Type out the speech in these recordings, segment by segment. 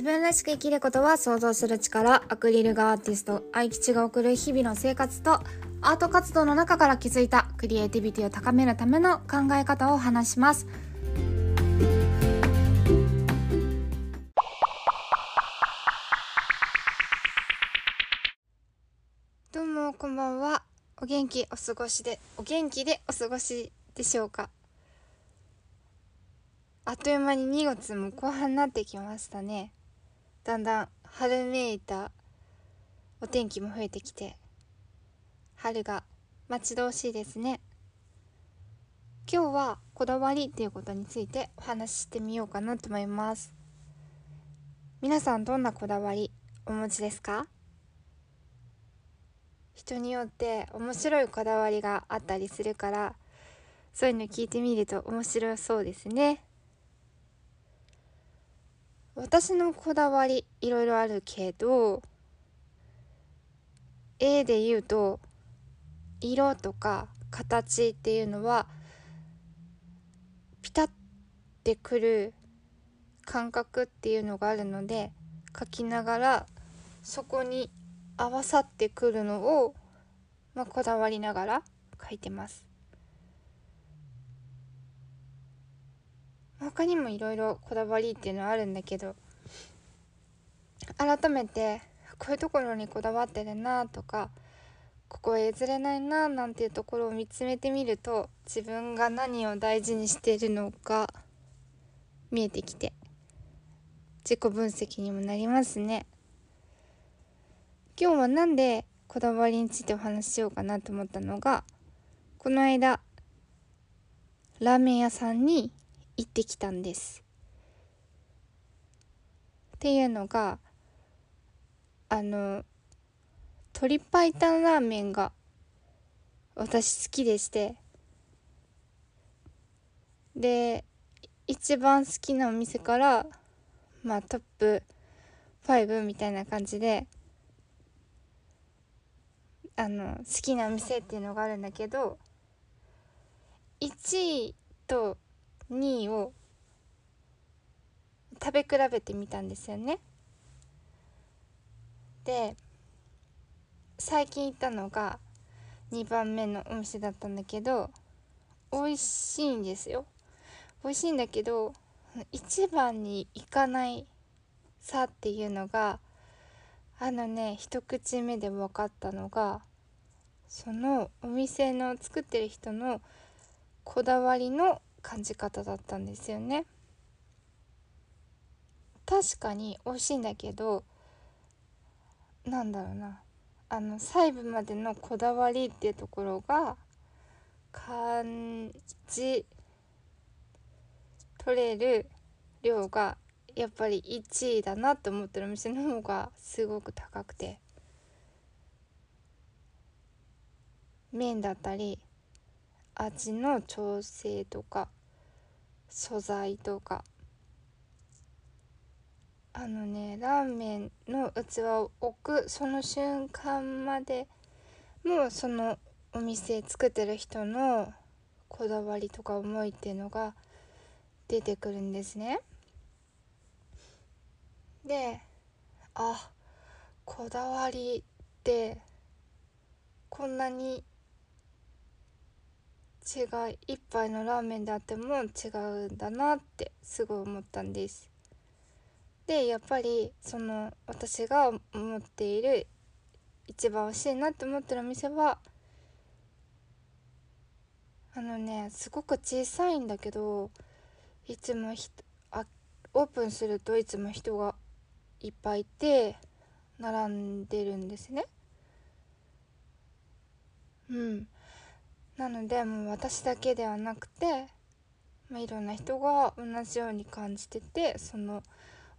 自分らしく生きることは想像する力アクリル画アーティスト愛吉が送る日々の生活とアート活動の中から気づいたクリエイティビティを高めるための考え方を話します。どうもこんばんは。お元気お過ごしでお元気でお過ごしでしょうか。あっという間に2月も後半になってきましたね。だんだん春めいたお天気も増えてきて春が待ち遠しいですね。今日はこだわりっていうことについてお話ししてみようかなと思います。皆さんどんなこだわりお持ちですか？人によって面白いこだわりがあったりするからそういうの聞いてみると面白そうですね。私のこだわりいろいろあるけど A で言うと色とか形っていうのはピタッてくる感覚っていうのがあるので描きながらそこに合わさってくるのを、まあ、こだわりながら描いてます。他にもいろいろこだわりっていうのはあるんだけど改めてこういうところにこだわってるなとかここへ譲れないななんていうところを見つめてみると自分が何を大事にしているのか見えてきて自己分析にもなりますね。今日は何でこだわりについてお話ししようかなと思ったのがこの間ラーメン屋さんに行ってきたんです。っていうのがあの鶏白湯ラーメンが私好きでしてで一番好きなお店からまあトップ5みたいな感じであの好きなお店っていうのがあるんだけど1位と2位を食べ比べてみたんですよね。で最近行ったのが2番目のお店だったんだけど美味しいんですよ。美味しいんだけど一番に行かない差っていうのがあのね一口目で分かったのがそのお店の作ってる人のこだわりの感じ方だったんですよね。確かに美味しいんだけどなんだろうな。あの細部までのこだわりっていうところが感じ取れる量がやっぱり1位だなと思ってるお店の方がすごく高くて。麺だったり味の調整とか素材とかあのねラーメンの器を置くその瞬間までもうそのお店作ってる人のこだわりとか思いっていうのが出てくるんですね。であこだわりってこんなに違い一杯のラーメンであっても違うんだなってすごい思ったんです。でやっぱりその私が思っている一番美味しいなって思ってるお店はあのねすごく小さいんだけどいつもひあオープンするといつも人がいっぱいいて並んでるんですね。うん。なのでもう私だけではなくて、まあ、いろんな人が同じように感じててその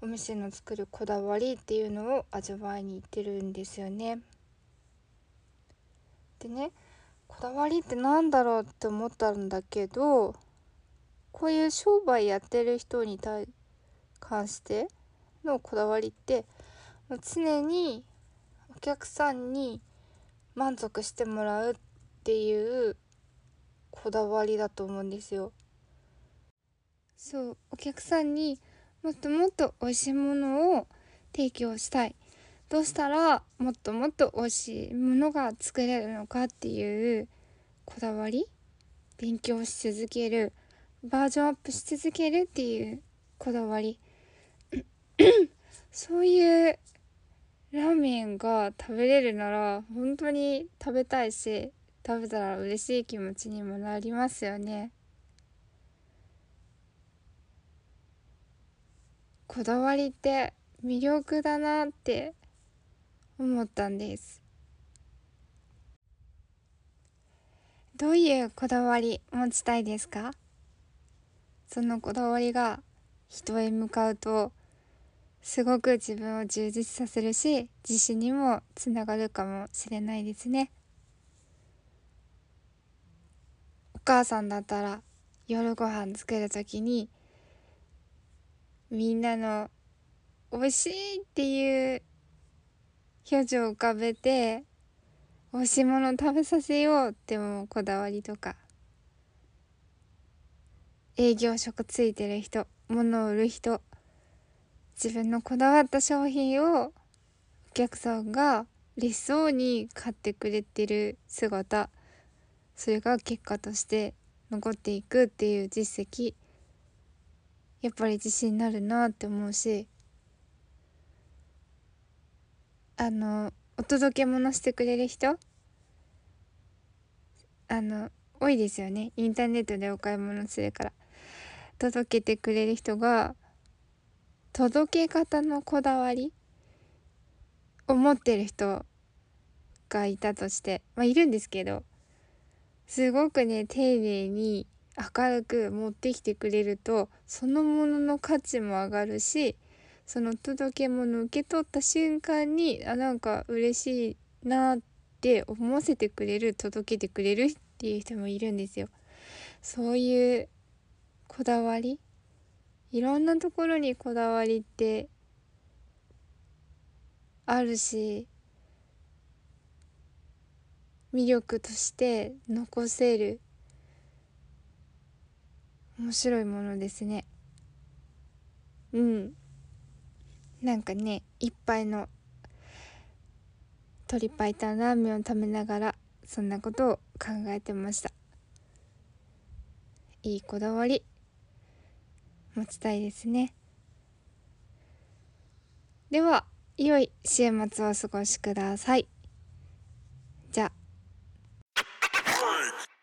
お店の作るこだわりっていうのを味わいに行ってるんですよね。でねこだわりって何だろうって思ったんだけどこういう商売やってる人に対関してのこだわりって常にお客さんに満足してもらうっていうこだわりだと思うんですよ。そうお客さんにもっともっと美味しいものを提供したい。どうしたらもっともっと美味しいものが作れるのかっていうこだわり？勉強し続ける。バージョンアップし続けるっていうこだわり。そういうラーメンが食べれるなら本当に食べたいし食べたら嬉しい気持ちにもなりますよね。こだわりって魅力だなって思ったんです。どういうこだわり持ちたいですか？そのこだわりが人へ向かうとすごく自分を充実させるし自信にもつながるかもしれないですねお母さんだったら夜ご飯作る時にみんなの美味しいっていう表情を浮かべて美味しいもの食べさせようってもこだわりとか営業職ついてる人物を売る人自分のこだわった商品をお客さんが嬉しそうに買ってくれてる姿それが結果として残っていくっていう実績やっぱり自信になるなって思うしあのお届け物してくれる人あの多いですよね。インターネットでお買い物するから。届けてくれる人が届け方のこだわりを持ってる人がいたとしてまあいるんですけどすごくね丁寧に明るく持ってきてくれるとそのものの価値も上がるしその届け物受け取った瞬間にあなんか嬉しいなって思わせてくれる届けてくれるっていう人もいるんですよ。そういうこだわりいろんなところにこだわりってあるし魅力として残せる面白いものですね。うん。なんかね一杯の鶏白湯ラーメンを食べながらそんなことを考えてました。いいこだわり持ちたいですね。では良い週末をお過ごしください。